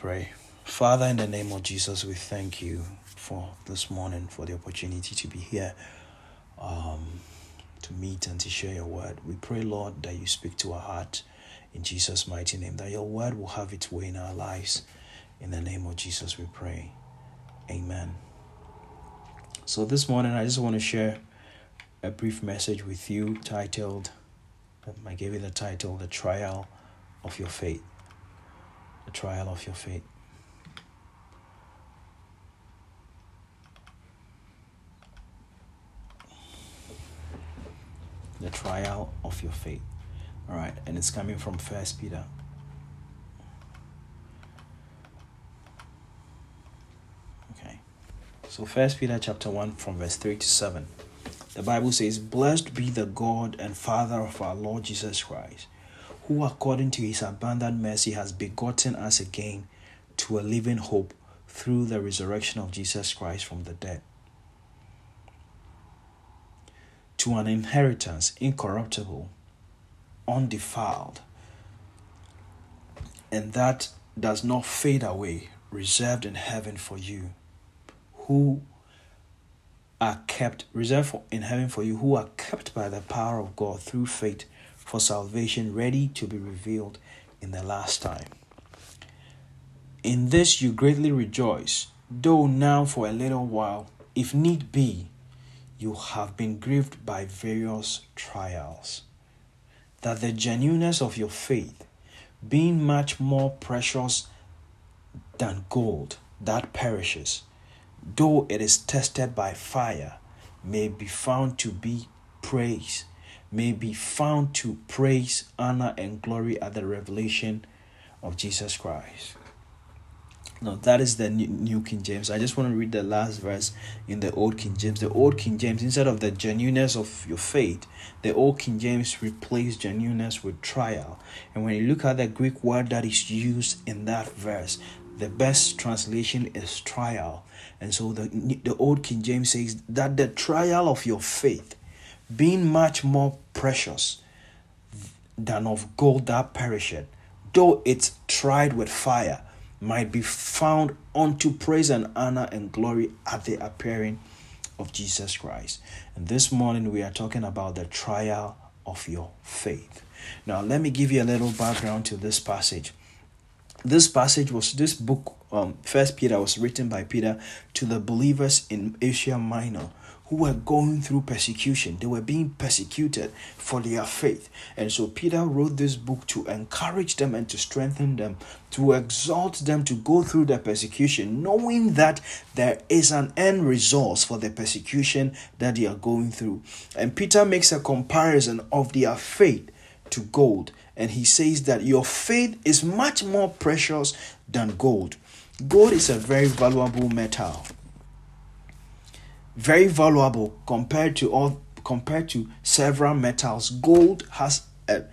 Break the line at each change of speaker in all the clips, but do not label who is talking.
Pray. Father, in the name of Jesus, we thank you for this morning, for the opportunity to be here, um, to meet and to share your word. We pray, Lord, that you speak to our heart in Jesus' mighty name, that your word will have its way in our lives. In the name of Jesus, we pray. Amen. So, this morning, I just want to share a brief message with you titled, I gave it the title, The Trial of Your Faith the trial of your faith. The trial of your faith. All right, and it's coming from First Peter. Okay. So First Peter chapter 1 from verse 3 to 7. The Bible says, Blessed be the God and Father of our Lord Jesus Christ who according to his abundant mercy has begotten us again to a living hope through the resurrection of Jesus Christ from the dead, to an inheritance incorruptible, undefiled, and that does not fade away, reserved in heaven for you, who are kept, reserved in heaven for you, who are kept by the power of God through faith for salvation ready to be revealed in the last time. In this you greatly rejoice, though now for a little while, if need be, you have been grieved by various trials, that the genuineness of your faith, being much more precious than gold that perishes, though it is tested by fire, may be found to be praise may be found to praise, honor, and glory at the revelation of Jesus Christ. Now, that is the New King James. I just want to read the last verse in the Old King James. The Old King James, instead of the genuineness of your faith, the Old King James replaced genuineness with trial. And when you look at the Greek word that is used in that verse, the best translation is trial. And so the, the Old King James says that the trial of your faith being much more precious than of gold that perisheth, though it's tried with fire, might be found unto praise and honor and glory at the appearing of Jesus Christ. And this morning we are talking about the trial of your faith. Now, let me give you a little background to this passage. This passage was this book, um, First Peter, was written by Peter to the believers in Asia Minor who were going through persecution. They were being persecuted for their faith. And so Peter wrote this book to encourage them and to strengthen them, to exhort them to go through the persecution, knowing that there is an end resource for the persecution that they are going through. And Peter makes a comparison of their faith to gold. And he says that your faith is much more precious than gold. Gold is a very valuable metal very valuable compared to all compared to several metals. Gold has a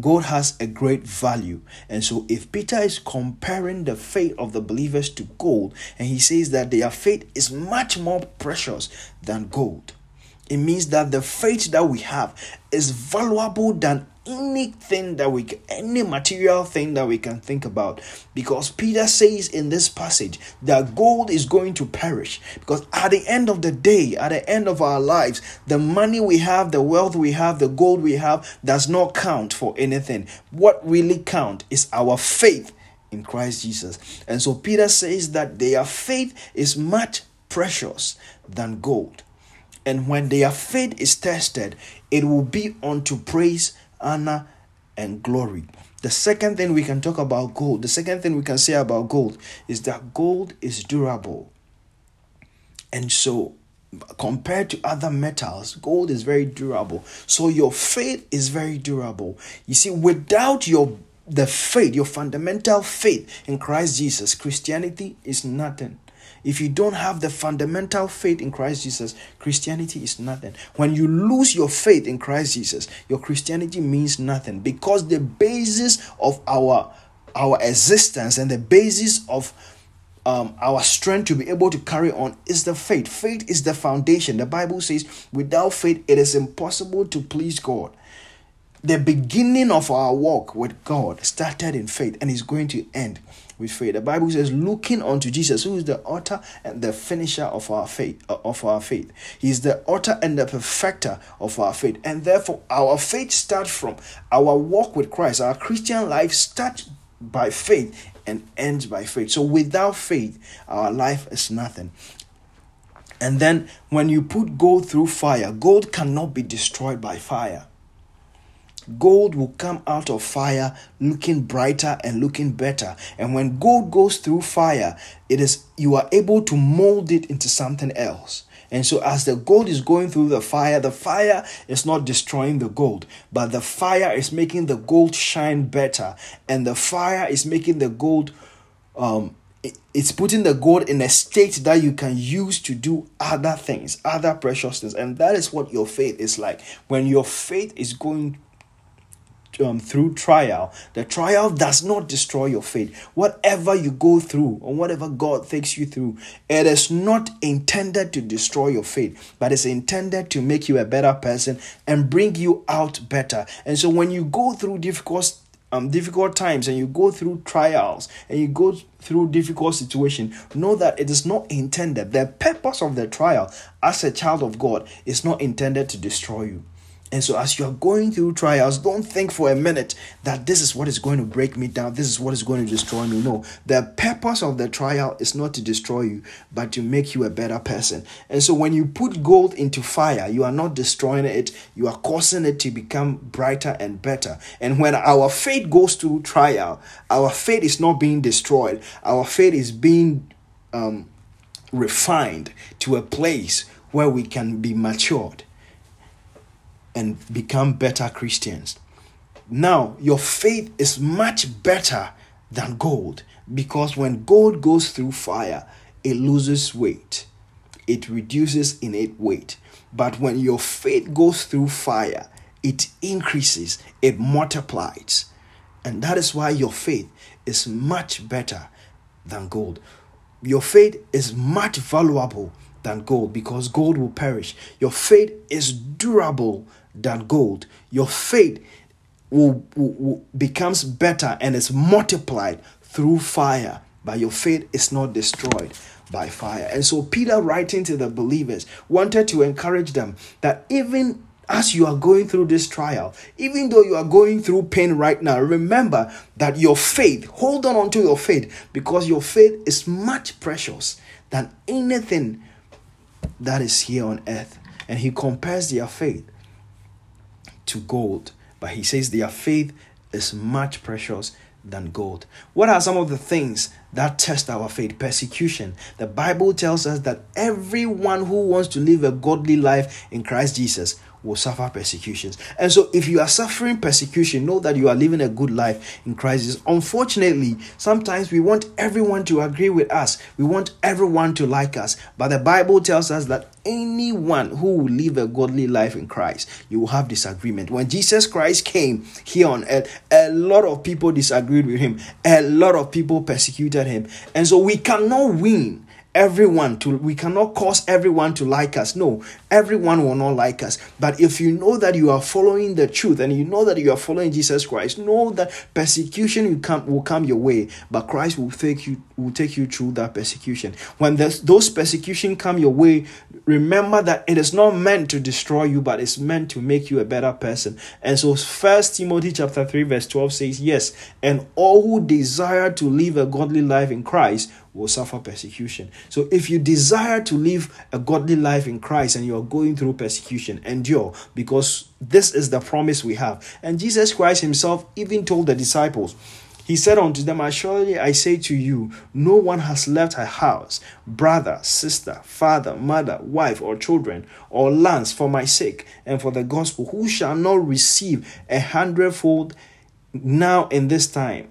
gold has a great value. And so if peter is comparing the faith of the believers to gold and he says that their faith is much more precious than gold it means that the faith that we have is valuable than anything that we any material thing that we can think about. Because peter says in this passage that gold is going to perish. Because at the end of the day at the end of our lives the money we have the wealth we have the gold we have does not count for anything. What really count is our faith in christ jesus. And so peter says that their faith is much precious than gold. And when their faith is tested it will be unto praise honor, and glory. The second thing we can talk about gold, the second thing we can say about gold is that gold is durable. And so, compared to other metals, gold is very durable. So, your faith is very durable. You see, without your the faith, your fundamental faith in Christ Jesus, Christianity is nothing. If you don't have the fundamental faith in Christ Jesus, Christianity is nothing. When you lose your faith in Christ Jesus, your Christianity means nothing because the basis of our our existence and the basis of um, our strength to be able to carry on is the faith. Faith is the foundation. The Bible says, without faith, it is impossible to please God. The beginning of our walk with God started in faith and is going to end with faith. The Bible says, looking unto Jesus, who is the author and the finisher of our faith, uh, of our faith. He is the author and the perfecter of our faith. And therefore, our faith starts from our walk with Christ. Our Christian life starts by faith and ends by faith. So without faith, our life is nothing. And then when you put gold through fire, gold cannot be destroyed by fire. Gold will come out of fire looking brighter and looking better. And when gold goes through fire, it is you are able to mold it into something else. And so, as the gold is going through the fire, the fire is not destroying the gold, but the fire is making the gold shine better, and the fire is making the gold um, it's putting the gold in a state that you can use to do other things, other precious things. And that is what your faith is like. When your faith is going um, through trial, the trial does not destroy your faith. Whatever you go through or whatever God takes you through, it is not intended to destroy your faith, but it's intended to make you a better person and bring you out better. And so when you go through difficult um, difficult times and you go through trials and you go through difficult situation know that it is not intended the purpose of the trial as a child of god is not intended to destroy you and so, as you are going through trials, don't think for a minute that this is what is going to break me down, this is what is going to destroy me. No, the purpose of the trial is not to destroy you, but to make you a better person. And so, when you put gold into fire, you are not destroying it, you are causing it to become brighter and better. And when our faith goes through trial, our faith is not being destroyed, our faith is being um, refined to a place where we can be matured and become better Christians. Now, your faith is much better than gold because when gold goes through fire, it loses weight, it reduces in its weight. But when your faith goes through fire, it increases, it multiplies. And that is why your faith is much better than gold. Your faith is much valuable than gold because gold will perish. Your faith is durable than gold. Your faith will, will, will, becomes better and is multiplied through fire, but your faith is not destroyed by fire. And so Peter writing to the believers wanted to encourage them that even as you are going through this trial, even though you are going through pain right now, remember that your faith, hold on onto your faith because your faith is much precious than anything that is here on earth. And he compares their faith to gold, but he says their faith is much precious than gold. What are some of the things that test our faith? Persecution. The Bible tells us that everyone who wants to live a godly life in Christ Jesus will suffer persecutions. And so, if you are suffering persecution, know that you are living a good life in Christ. Unfortunately, sometimes we want everyone to agree with us, we want everyone to like us. But the Bible tells us that anyone who will live a godly life in Christ, you will have disagreement. When Jesus Christ came here on earth, a lot of people disagreed with him, a lot of people persecuted him. And so, we cannot win everyone to we cannot cause everyone to like us. No everyone will not like us. But if you know that you are following the truth and you know that you are following jesus christ know that persecution will come will come your way but christ will take you will take you through that persecution. When those persecution come your way remember that it is not meant to destroy you but it's meant to make you a better person. And so first timothy chapter 3 verse 12 says yes and all who desire to live a godly life in christ will suffer persecution. So if you desire to live a godly life in Christ and you are going through persecution, endure because this is the promise we have. And Jesus Christ himself even told the disciples, he said unto them, Surely I say to you, no one has left a house, brother, sister, father, mother, wife, or children, or lands for my sake and for the gospel, who shall not receive a hundredfold now in this time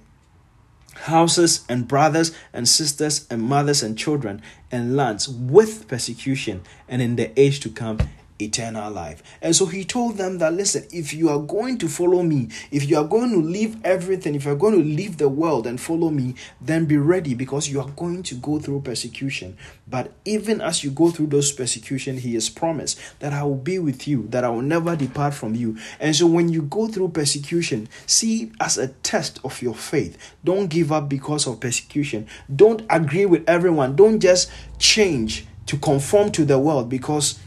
houses and brothers and sisters and mothers and children and lands with persecution and in the age to come eternal life. And so he told them that listen, if you are going to follow me, if you are going to leave everything, if you're going to leave the world and follow me, then be ready because you are going to go through persecution. But even as you go through those persecution, he has promised that I will be with you, that I will never depart from you. And so when you go through persecution, see as a test of your faith. Don't give up because of persecution. Don't agree with everyone. Don't just change to conform to the world because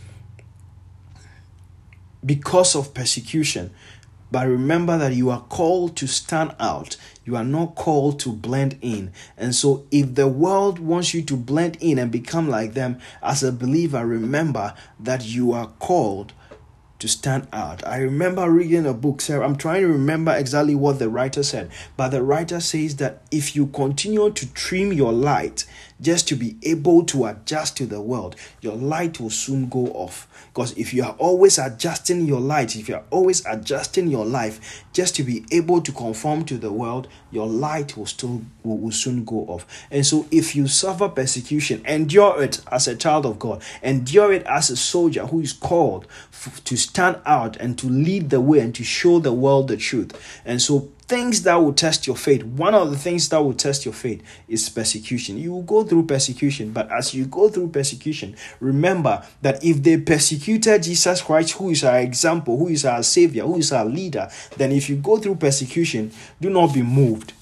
because of persecution. But remember that you are called to stand out. You are not called to blend in. And so, if the world wants you to blend in and become like them, as a believer, remember that you are called to stand out. I remember reading a book, Sarah. I'm trying to remember exactly what the writer said, but the writer says that if you continue to trim your light just to be able to adjust to the world, your light will soon go off. Because if you are always adjusting your light, if you are always adjusting your life just to be able to conform to the world, your light will still will, will soon go off. And so if you suffer persecution, endure it as a child of God, endure it as a soldier who is called f- to stand out and to lead the way and to show the world the truth. And so things that will test your faith. One of the things that will test your faith is persecution. You will go through persecution, but as you go through persecution, remember that if they persecuted Jesus Christ, who is our example, who is our savior, who is our leader, then if you go through persecution, do not be moved.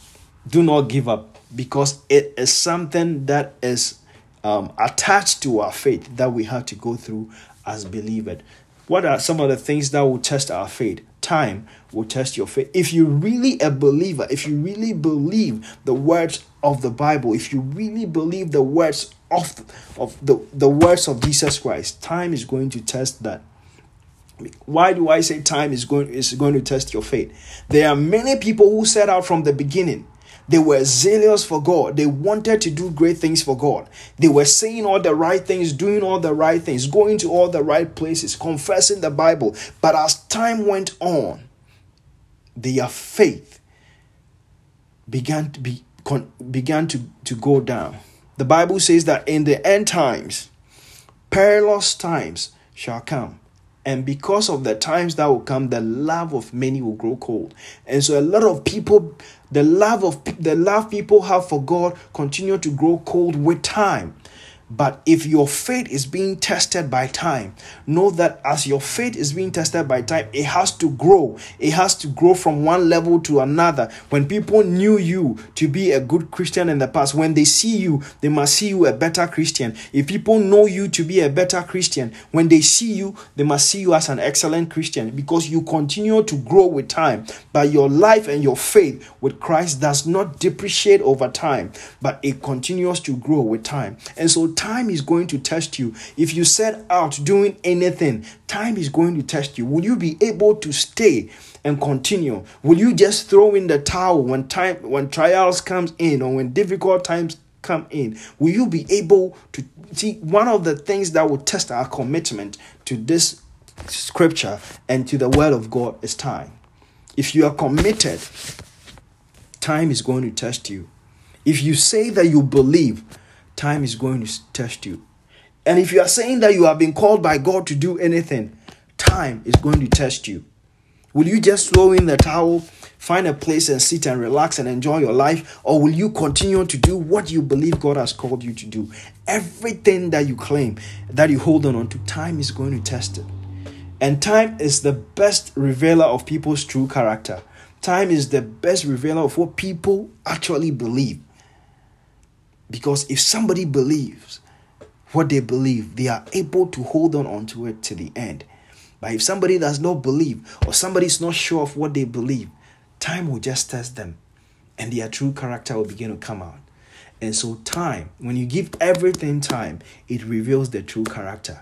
Do not give up because it is something that is um, attached to our faith that we have to go through as believers. What are some of the things that will test our faith? Time will test your faith. If you're really a believer, if you really believe the words of the Bible, if you really believe the words of, of the, the words of Jesus Christ, time is going to test that. Why do I say time is going is going to test your faith? There are many people who set out from the beginning they were zealous for God. They wanted to do great things for God. They were saying all the right things, doing all the right things, going to all the right places, confessing the Bible. But as time went on, their faith began to be con, began to, to go down. The Bible says that in the end times, perilous times shall come. And because of the times that will come, the love of many will grow cold. And so a lot of people, the love of the love people have for God continue to grow cold with time. But if your faith is being tested by time, know that as your faith is being tested by time, it has to grow. It has to grow from one level to another. When people knew you to be a good Christian in the past, when they see you, they must see you a better Christian. If people know you to be a better Christian, when they see you, they must see you as an excellent Christian because you continue to grow with time. But your life and your faith with Christ does not depreciate over time, but it continues to grow with time. And so time is going to test you. If you set out doing anything, time is going to test you. Will you be able to stay and continue? Will you just throw in the towel when time when trials comes in or when difficult times come in? Will you be able to see one of the things that will test our commitment to this scripture and to the word of God is time. If you are committed, time is going to test you. If you say that you believe, time is going to test you. And if you are saying that you have been called by God to do anything, time is going to test you. Will you just throw in the towel, find a place and sit and relax and enjoy your life? Or will you continue to do what you believe God has called you to do? Everything that you claim, that you hold on to, time is going to test it. And time is the best revealer of people's true character. Time is the best revealer of what people actually believe. Because if somebody believes what they believe, they are able to hold on onto it to the end. But if somebody does not believe or somebody is not sure of what they believe, time will just test them and their true character will begin to come out. And so, time, when you give everything time, it reveals the true character.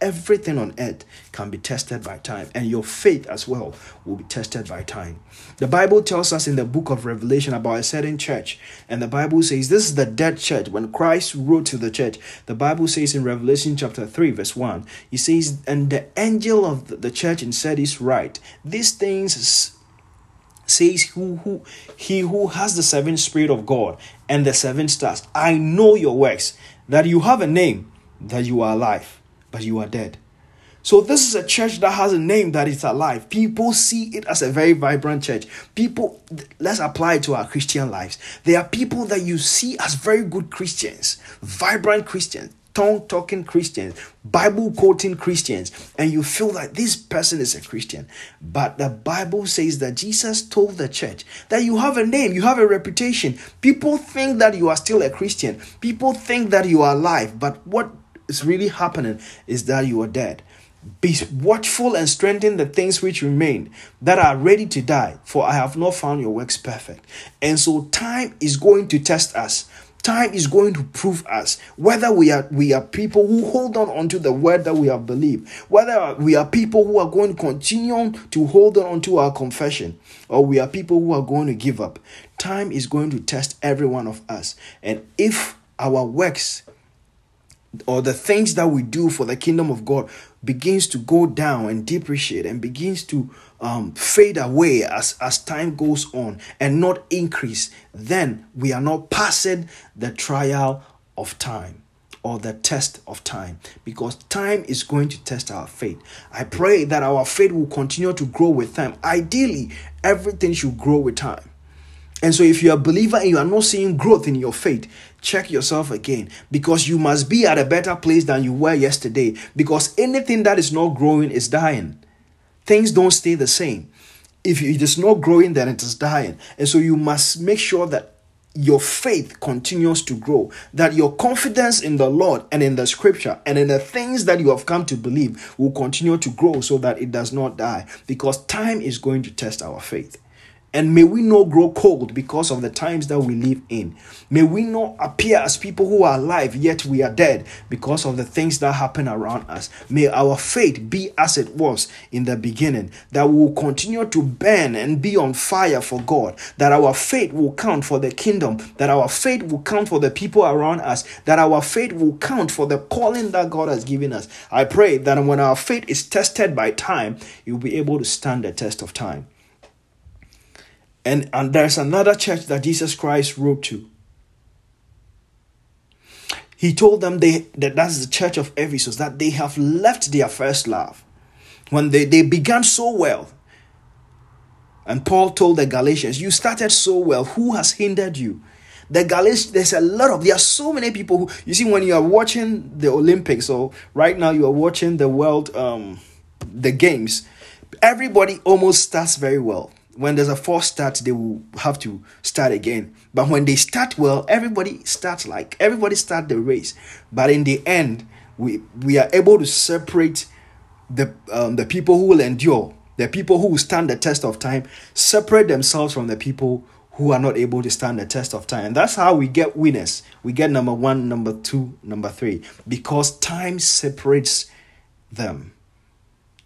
Everything on earth can be tested by time, and your faith as well will be tested by time. The Bible tells us in the book of Revelation about a certain church, and the Bible says this is the dead church. When Christ wrote to the church, the Bible says in Revelation chapter 3, verse 1, he says, And the angel of the church in Sardis write, These things says who who he who has the seven spirit of God and the seven stars. I know your works, that you have a name, that you are alive but you are dead. So this is a church that has a name that is alive. People see it as a very vibrant church. People, let's apply it to our Christian lives. There are people that you see as very good Christians, vibrant Christians, tongue talking Christians, Bible quoting Christians, and you feel that this person is a Christian. But the Bible says that Jesus told the church that you have a name, you have a reputation. People think that you are still a Christian, people think that you are alive, but what is really happening is that you are dead. Be watchful and strengthen the things which remain that are ready to die, for I have not found your works perfect. And so time is going to test us. Time is going to prove us whether we are we are people who hold on onto the word that we have believed, whether we are people who are going to continue to hold on onto our confession, or we are people who are going to give up. Time is going to test every one of us, and if our works or the things that we do for the kingdom of God begins to go down and depreciate and begins to um, fade away as, as time goes on and not increase, then we are not passing the trial of time or the test of time because time is going to test our faith. I pray that our faith will continue to grow with time. Ideally, everything should grow with time. And so, if you're a believer and you are not seeing growth in your faith, check yourself again because you must be at a better place than you were yesterday. Because anything that is not growing is dying, things don't stay the same. If it is not growing, then it is dying. And so, you must make sure that your faith continues to grow, that your confidence in the Lord and in the scripture and in the things that you have come to believe will continue to grow so that it does not die because time is going to test our faith. And may we not grow cold because of the times that we live in. May we not appear as people who are alive, yet we are dead because of the things that happen around us. May our faith be as it was in the beginning, that we will continue to burn and be on fire for God, that our faith will count for the kingdom, that our faith will count for the people around us, that our faith will count for the calling that God has given us. I pray that when our faith is tested by time, you'll be able to stand the test of time. And, and there's another church that Jesus Christ wrote to. He told them they that that's the church of Ephesus, that they have left their first love. When they, they began so well. And Paul told the Galatians, You started so well. Who has hindered you? The Galatians, there's a lot of, there are so many people who, you see, when you are watching the Olympics, or right now you are watching the world, um, the games, everybody almost starts very well when there's a false start, they will have to start again. But when they start well, everybody starts like everybody start the race. But in the end, we we are able to separate the um, the people who will endure, the people who will stand the test of time, separate themselves from the people who are not able to stand the test of time. And that's how we get winners. We get number one, number two, number three, because time separates them.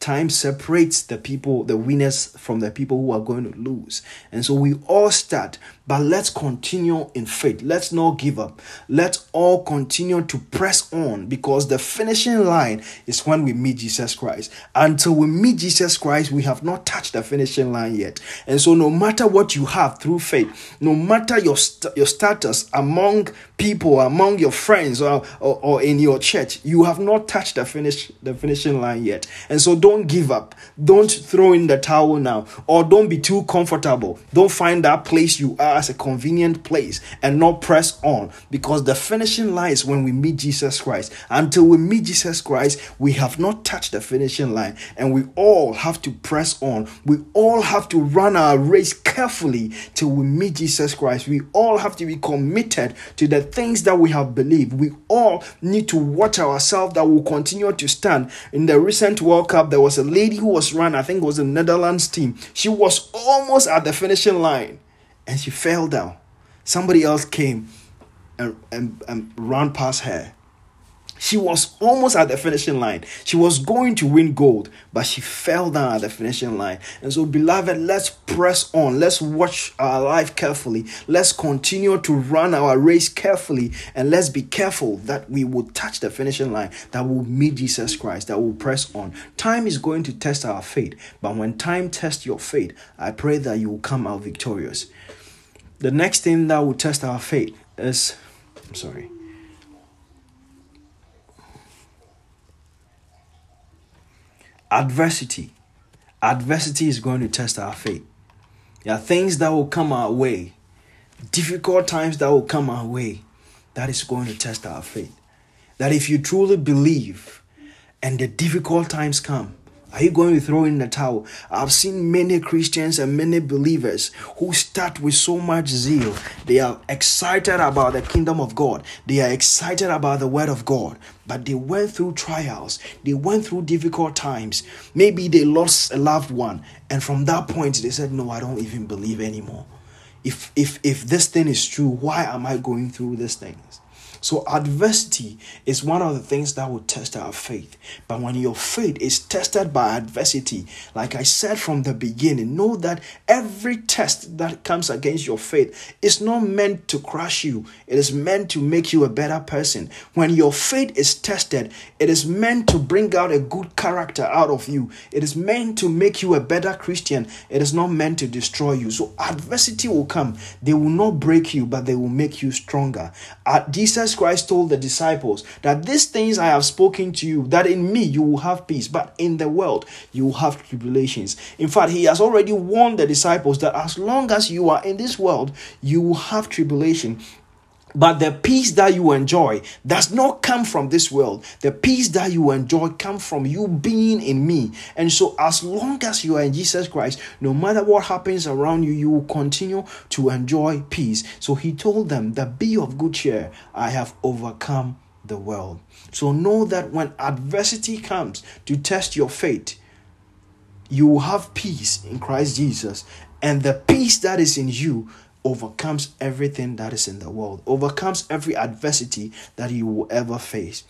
Time separates the people, the winners, from the people who are going to lose. And so we all start, but let's continue in faith. Let's not give up. Let's all continue to press on because the finishing line is when we meet Jesus Christ. Until we meet Jesus Christ, we have not touched the finishing line yet. And so, no matter what you have through faith, no matter your, st- your status among people, among your friends, or, or, or in your church, you have not touched the finish the finishing line yet. And so, don't don't give up. Don't throw in the towel now. Or don't be too comfortable. Don't find that place you are as a convenient place and not press on because the finishing line is when we meet Jesus Christ. Until we meet Jesus Christ, we have not touched the finishing line and we all have to press on. We all have to run our race carefully till we meet Jesus Christ. We all have to be committed to the things that we have believed. We all need to watch ourselves that will continue to stand. In the recent World Cup, there was a lady who was run, I think it was the Netherlands team. She was almost at the finishing line and she fell down. Somebody else came and, and, and ran past her she was almost at the finishing line. She was going to win gold, but she fell down at the finishing line. And so, beloved, let's press on. Let's watch our life carefully. Let's continue to run our race carefully. And let's be careful that we will touch the finishing line, that will meet Jesus Christ, that will press on. Time is going to test our faith. But when time tests your faith, I pray that you will come out victorious. The next thing that will test our faith is, I'm sorry adversity. Adversity is going to test our faith. There are things that will come our way, difficult times that will come our way, that is going to test our faith. That if you truly believe and the difficult times come, are you going to throw in the towel? I've seen many Christians and many believers who start with so much zeal. They are excited about the kingdom of God, they are excited about the word of God, but they went through trials, they went through difficult times. Maybe they lost a loved one, and from that point, they said, No, I don't even believe anymore. If, if, if this thing is true, why am I going through these things? So, adversity is one of the things that will test our faith. But when your faith is tested by adversity, like I said from the beginning, know that every test that comes against your faith is not meant to crush you, it is meant to make you a better person. When your faith is tested, it is meant to bring out a good character out of you, it is meant to make you a better Christian, it is not meant to destroy you. So, adversity will come, they will not break you, but they will make you stronger. Uh, Jesus Christ told the disciples that these things I have spoken to you, that in me you will have peace, but in the world you will have tribulations. In fact, he has already warned the disciples that as long as you are in this world, you will have tribulation. But the peace that you enjoy does not come from this world. The peace that you enjoy comes from you being in me. And so, as long as you are in Jesus Christ, no matter what happens around you, you will continue to enjoy peace. So, he told them that be of good cheer. I have overcome the world. So, know that when adversity comes to test your faith, you will have peace in Christ Jesus. And the peace that is in you overcomes everything that is in the world, overcomes every adversity that you will ever face.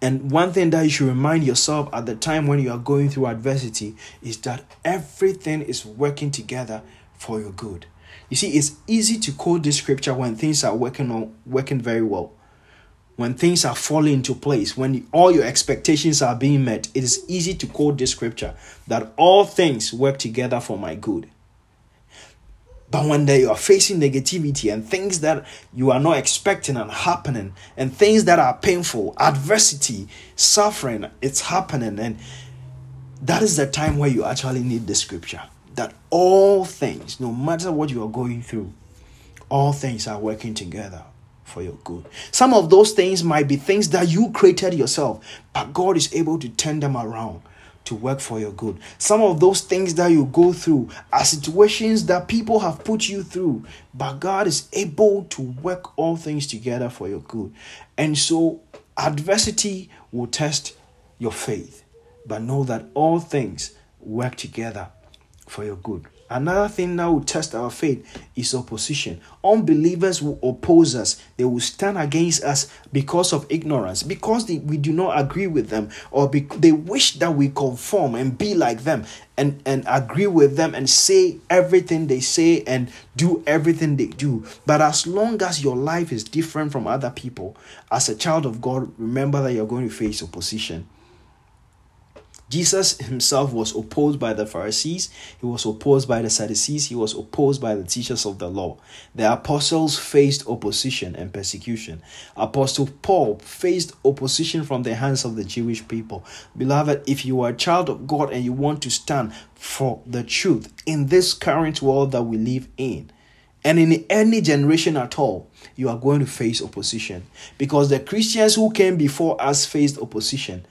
And one thing that you should remind yourself at the time when you are going through adversity is that everything is working together for your good. You see, it's easy to quote this scripture when things are working on working very well. When things are falling into place, when all your expectations are being met, it is easy to quote this scripture that all things work together for my good. But when they are facing negativity and things that you are not expecting and happening, and things that are painful, adversity, suffering, it's happening. And that is the time where you actually need the scripture that all things, no matter what you are going through, all things are working together for your good. Some of those things might be things that you created yourself, but God is able to turn them around to work for your good. Some of those things that you go through are situations that people have put you through, but God is able to work all things together for your good. And so, adversity will test your faith, but know that all things work together for your good. Another thing that will test our faith is opposition. Unbelievers will oppose us, they will stand against us because of ignorance, because they, we do not agree with them, or be, they wish that we conform and be like them and, and agree with them and say everything they say and do everything they do. But as long as your life is different from other people, as a child of God, remember that you're going to face opposition. Jesus himself was opposed by the Pharisees, he was opposed by the Sadducees, he was opposed by the teachers of the law. The apostles faced opposition and persecution. Apostle Paul faced opposition from the hands of the Jewish people. Beloved, if you are a child of God and you want to stand for the truth in this current world that we live in, and in any generation at all, you are going to face opposition because the Christians who came before us faced opposition.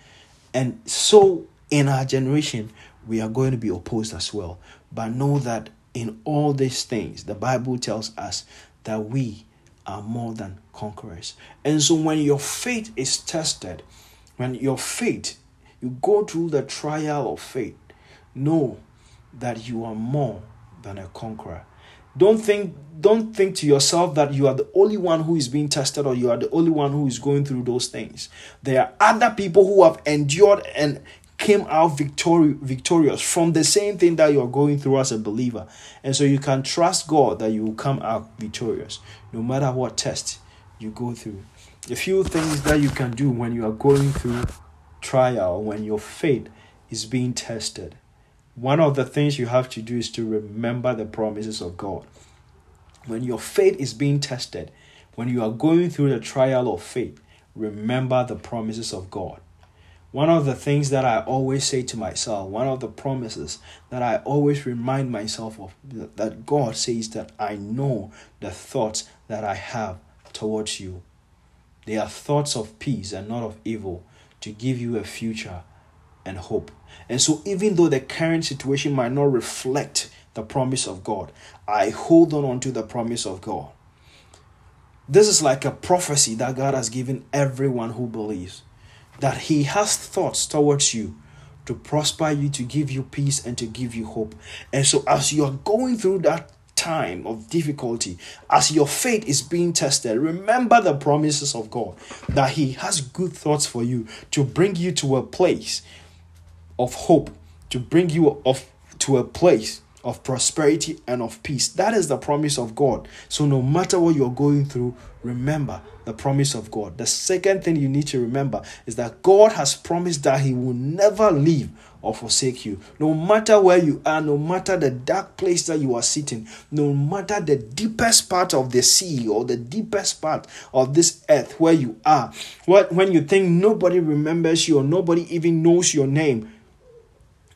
And so in our generation, we are going to be opposed as well. But know that in all these things, the Bible tells us that we are more than conquerors. And so when your faith is tested, when your faith, you go through the trial of faith, know that you are more than a conqueror. Don't think don't think to yourself that you are the only one who is being tested or you are the only one who is going through those things. There are other people who have endured and came out victori- victorious from the same thing that you're going through as a believer. And so you can trust God that you will come out victorious no matter what test you go through. A few things that you can do when you are going through trial, when your faith is being tested. One of the things you have to do is to remember the promises of God. When your faith is being tested, when you are going through the trial of faith, remember the promises of God. One of the things that I always say to myself, one of the promises that I always remind myself of, that God says that I know the thoughts that I have towards you. They are thoughts of peace and not of evil to give you a future and hope. And so, even though the current situation might not reflect the promise of God, I hold on onto the promise of God. This is like a prophecy that God has given everyone who believes that He has thoughts towards you to prosper you, to give you peace, and to give you hope. And so, as you are going through that time of difficulty, as your faith is being tested, remember the promises of God that He has good thoughts for you to bring you to a place of hope, to bring you of, to a place of prosperity and of peace. That is the promise of God. So, no matter what you're going through, remember the promise of God. The second thing you need to remember is that God has promised that He will never leave or forsake you. No matter where you are, no matter the dark place that you are sitting, no matter the deepest part of the sea or the deepest part of this earth where you are, what when you think nobody remembers you or nobody even knows your name,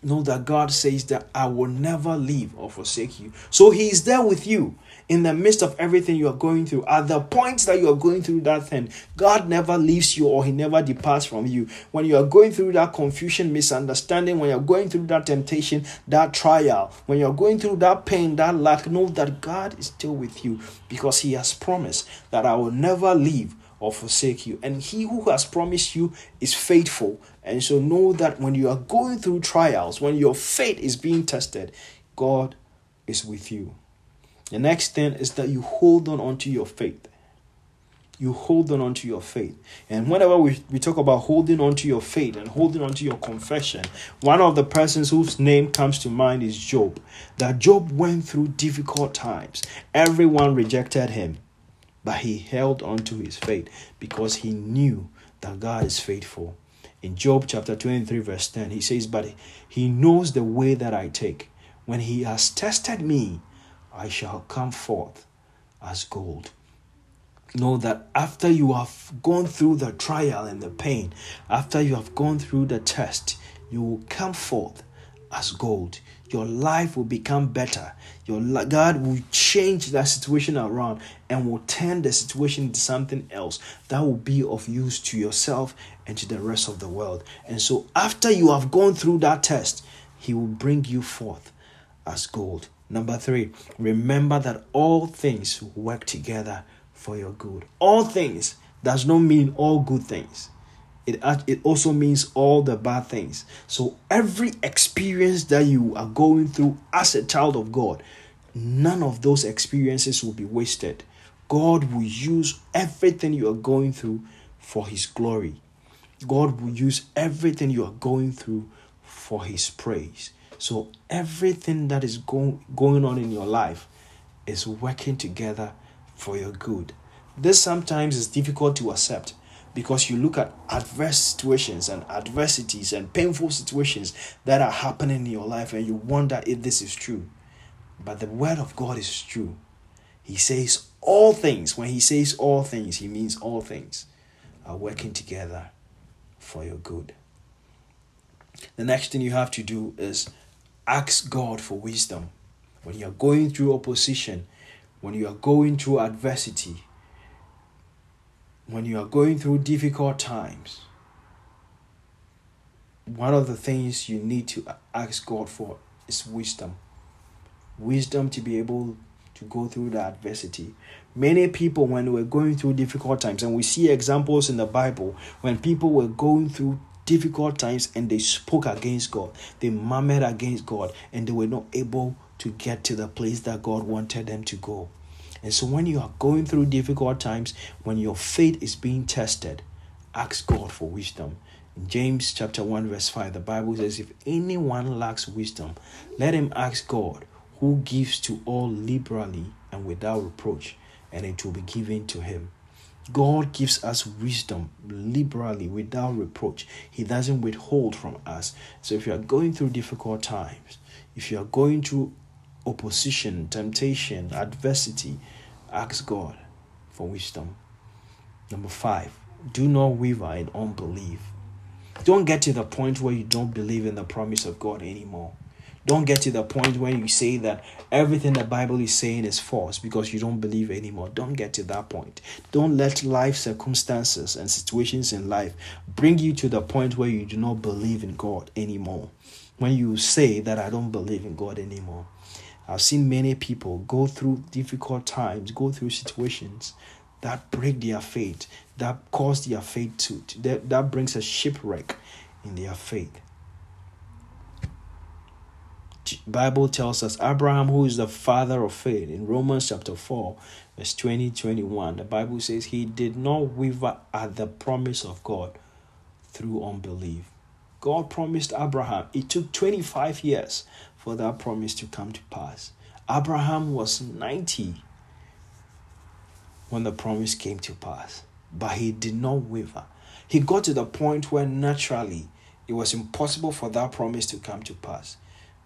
know that God says that I will never leave or forsake you. So He is there with you in the midst of everything you are going through. At the points that you are going through that thing, God never leaves you or He never departs from you. When you are going through that confusion, misunderstanding, when you're going through that temptation, that trial, when you're going through that pain, that lack, know that God is still with you because He has promised that I will never leave or forsake you. And he who has promised you is faithful. And so know that when you are going through trials, when your faith is being tested, God is with you. The next thing is that you hold on onto your faith. You hold on onto your faith. And whenever we, we talk about holding onto your faith and holding onto your confession, one of the persons whose name comes to mind is Job. That Job went through difficult times. Everyone rejected him. But he held on to his faith because he knew that God is faithful. In Job chapter 23, verse 10, he says, But he knows the way that I take. When he has tested me, I shall come forth as gold. Know that after you have gone through the trial and the pain, after you have gone through the test, you will come forth as gold your life will become better. Your God will change that situation around and will turn the situation into something else that will be of use to yourself and to the rest of the world. And so, after you have gone through that test, He will bring you forth as gold. Number three, remember that all things work together for your good. All things does not mean all good things it, it also means all the bad things. So, every experience that you are going through as a child of God, none of those experiences will be wasted. God will use everything you are going through for His glory. God will use everything you are going through for His praise. So, everything that is go- going on in your life is working together for your good. This sometimes is difficult to accept because you look at adverse situations and adversities and painful situations that are happening in your life and you wonder if this is true. But the word of God is true. He says all things. When he says all things, he means all things are working together for your good. The next thing you have to do is ask God for wisdom. When you are going through opposition, when you are going through adversity, when you are going through difficult times, one of the things you need to ask God for is wisdom. Wisdom to be able to go through the adversity. Many people, when we're going through difficult times, and we see examples in the Bible when people were going through difficult times and they spoke against God, they murmured against God, and they were not able to get to the place that God wanted them to go. And so when you are going through difficult times, when your faith is being tested, ask God for wisdom. In James chapter 1 verse 5, the Bible says if anyone lacks wisdom, let him ask God, who gives to all liberally and without reproach, and it will be given to him. God gives us wisdom liberally without reproach. He doesn't withhold from us. So if you are going through difficult times, if you are going through opposition, temptation, adversity, ask God for wisdom. Number five, do not waver in unbelief. Don't get to the point where you don't believe in the promise of God anymore. Don't get to the point where you say that everything the Bible is saying is false because you don't believe anymore. Don't get to that point. Don't let life circumstances and situations in life bring you to the point where you do not believe in God anymore. When you say that I don't believe in God anymore. I've seen many people go through difficult times, go through situations that break their faith, that cause their faith to, that, that brings a shipwreck in their faith. Bible tells us Abraham, who is the father of faith, in Romans chapter 4, verse 20 21, the Bible says he did not waver at the promise of God through unbelief. God promised Abraham. It took 25 years for that promise to come to pass. Abraham was 90 when the promise came to pass, but he did not waver. He got to the point where naturally it was impossible for that promise to come to pass.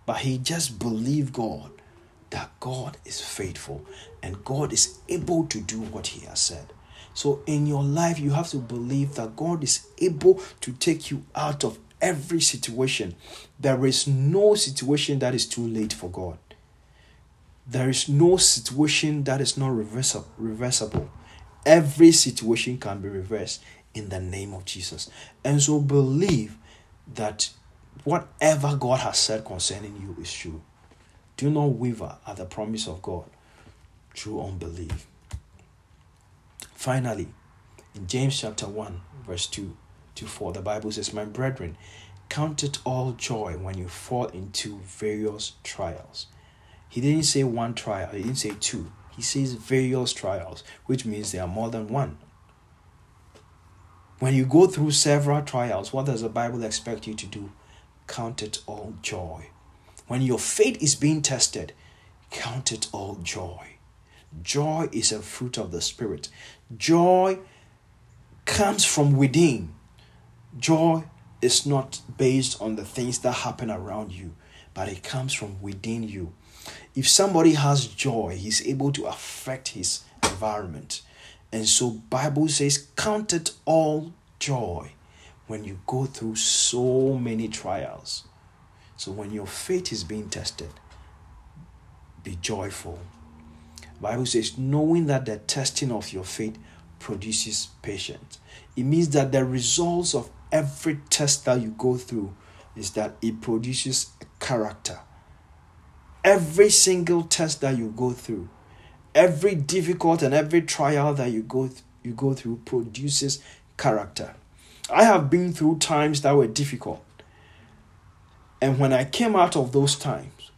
But he just believed God that God is faithful and God is able to do what he has said. So in your life, you have to believe that God is able to take you out of every situation. There is no situation that is too late for God. There is no situation that is not reversible. Every situation can be reversed in the name of Jesus. And so believe that whatever God has said concerning you is true. Do not waver at the promise of God through unbelief. Finally, in James chapter 1, verse 2 to fall. the Bible says, My brethren, count it all joy when you fall into various trials. He didn't say one trial, he didn't say two. He says various trials, which means there are more than one. When you go through several trials, what does the Bible expect you to do? count it all joy. When your faith is being tested, count it all joy. Joy is a fruit of the Spirit. Joy comes from within. Joy is not based on the things that happen around you, but it comes from within you. If somebody has joy, he's able to affect his environment. And so Bible says count it all joy when you go through so many trials. So when your faith is being tested, be joyful. Bible says, knowing that the testing of your faith produces patience. It means that the results of every test that you go through is that it produces character. Every single test that you go through, every difficult and every trial that you go th- you go through produces character. I have been through times that were difficult. And when I came out of those times,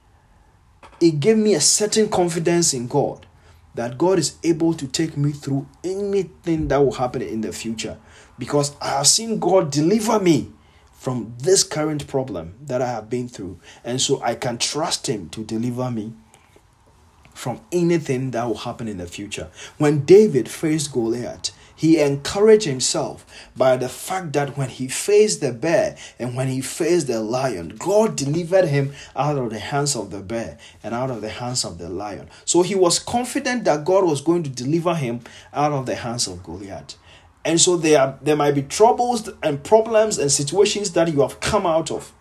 it gave me a certain confidence in God that God is able to take me through anything that will happen in the future because I have seen God deliver me from this current problem that I have been through. And so I can trust Him to deliver me from anything that will happen in the future. When David faced Goliath, he encouraged himself by the fact that when he faced the bear and when he faced the lion, God delivered him out of the hands of the bear and out of the hands of the lion. So he was confident that God was going to deliver him out of the hands of Goliath. And so there, are, there might be troubles and problems and situations that you have come out of.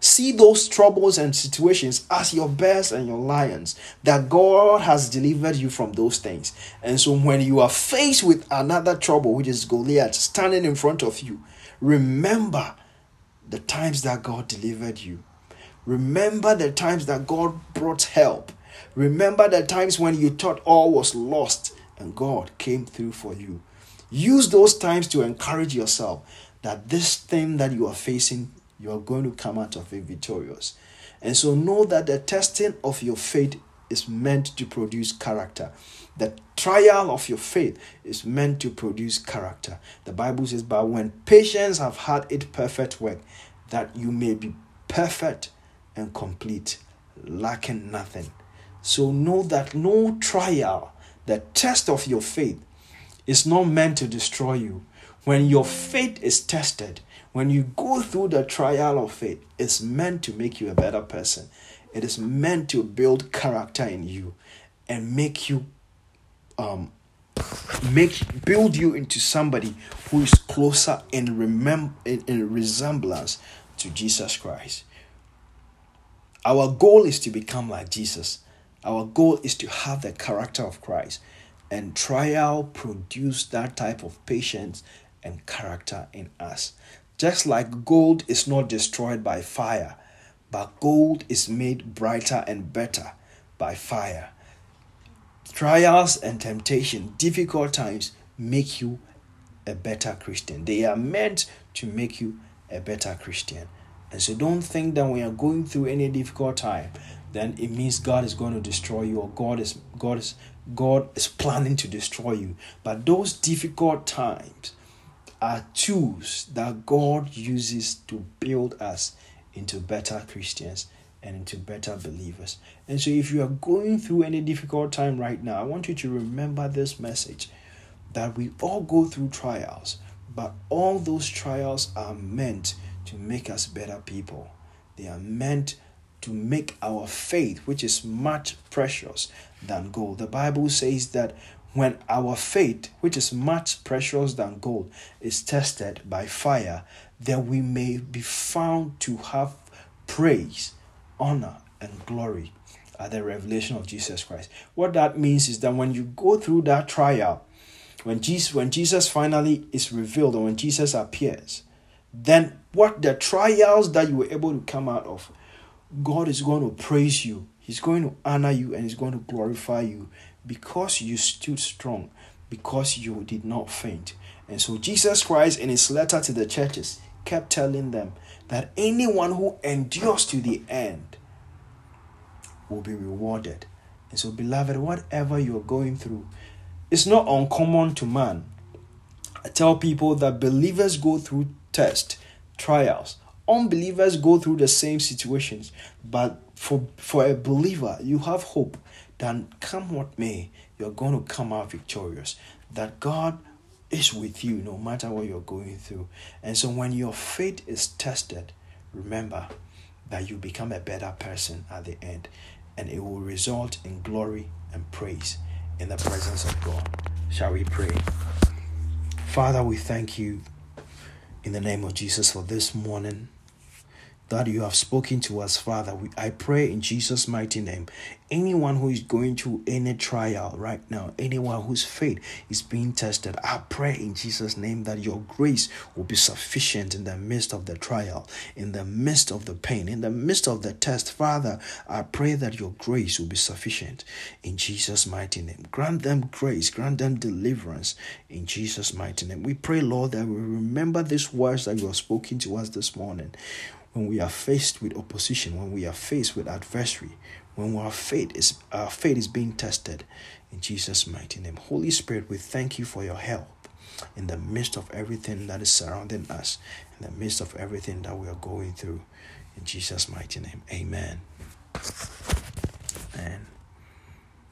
See those troubles and situations as your bears and your lions, that God has delivered you from those things. And so when you are faced with another trouble, which is Goliath standing in front of you, remember the times that God delivered you. Remember the times that God brought help. Remember the times when you thought all was lost and God came through for you. Use those times to encourage yourself that this thing that you are facing you are going to come out of it victorious. And so know that the testing of your faith is meant to produce character. The trial of your faith is meant to produce character. The Bible says, But when patience have had its perfect work, that you may be perfect and complete, lacking nothing. So know that no trial, the test of your faith, is not meant to destroy you. When your faith is tested, when you go through the trial of faith, it's meant to make you a better person. It is meant to build character in you and make you um, make build you into somebody who is closer in remem- in, in resemblance to Jesus Christ. Our goal is to become like Jesus. Our goal is to have the character of Christ. And trial produce that type of patience and character in us. Just like gold is not destroyed by fire, but gold is made brighter and better by fire. Trials and temptation, difficult times make you a better Christian. They are meant to make you a better Christian. And so don't think that when you're going through any difficult time, then it means God is going to destroy you or God is God is God is planning to destroy you. But those difficult times are tools that God uses to build us into better Christians and into better believers. And so if you are going through any difficult time right now, I want you to remember this message that we all go through trials, but all those trials are meant to make us better people. They are meant to make our faith, which is much precious than gold. The Bible says that when our faith, which is much precious than gold, is tested by fire, that we may be found to have praise, honor, and glory at the revelation of Jesus Christ. What that means is that when you go through that trial, when Jesus, when Jesus finally is revealed or when Jesus appears, then what the trials that you were able to come out of, God is going to praise you. He's going to honor you and He's going to glorify you because you stood strong, because you did not faint. And so Jesus Christ, in his letter to the churches, kept telling them that anyone who endures to the end will be rewarded. And so, beloved, whatever you're going through, it's not uncommon to man. I tell people that believers go through tests, trials. Unbelievers go through the same situations, but for, for a believer, you have hope that come what may, you're going to come out victorious. That God is with you no matter what you're going through. And so when your faith is tested, remember that you become a better person at the end, and it will result in glory and praise in the presence of God. Shall we pray? Father, we thank you in the name of Jesus for this morning that you have spoken to us, Father. We, I pray in Jesus' mighty name. Anyone who is going through any trial right now, anyone whose faith is being tested, I pray in Jesus' name that your grace will be sufficient in the midst of the trial, in the midst of the pain, in the midst of the test. Father, I pray that your grace will be sufficient in Jesus' mighty name. Grant them grace, grant them deliverance in Jesus' mighty name. We pray, Lord, that we remember these words that you have spoken to us this morning when we are faced with opposition, when we are faced with adversary, when our faith is our faith is being tested in Jesus' mighty name. Holy Spirit, we thank you for your help in the midst of everything that is surrounding us, in the midst of everything that we are going through. In Jesus' mighty name. Amen. And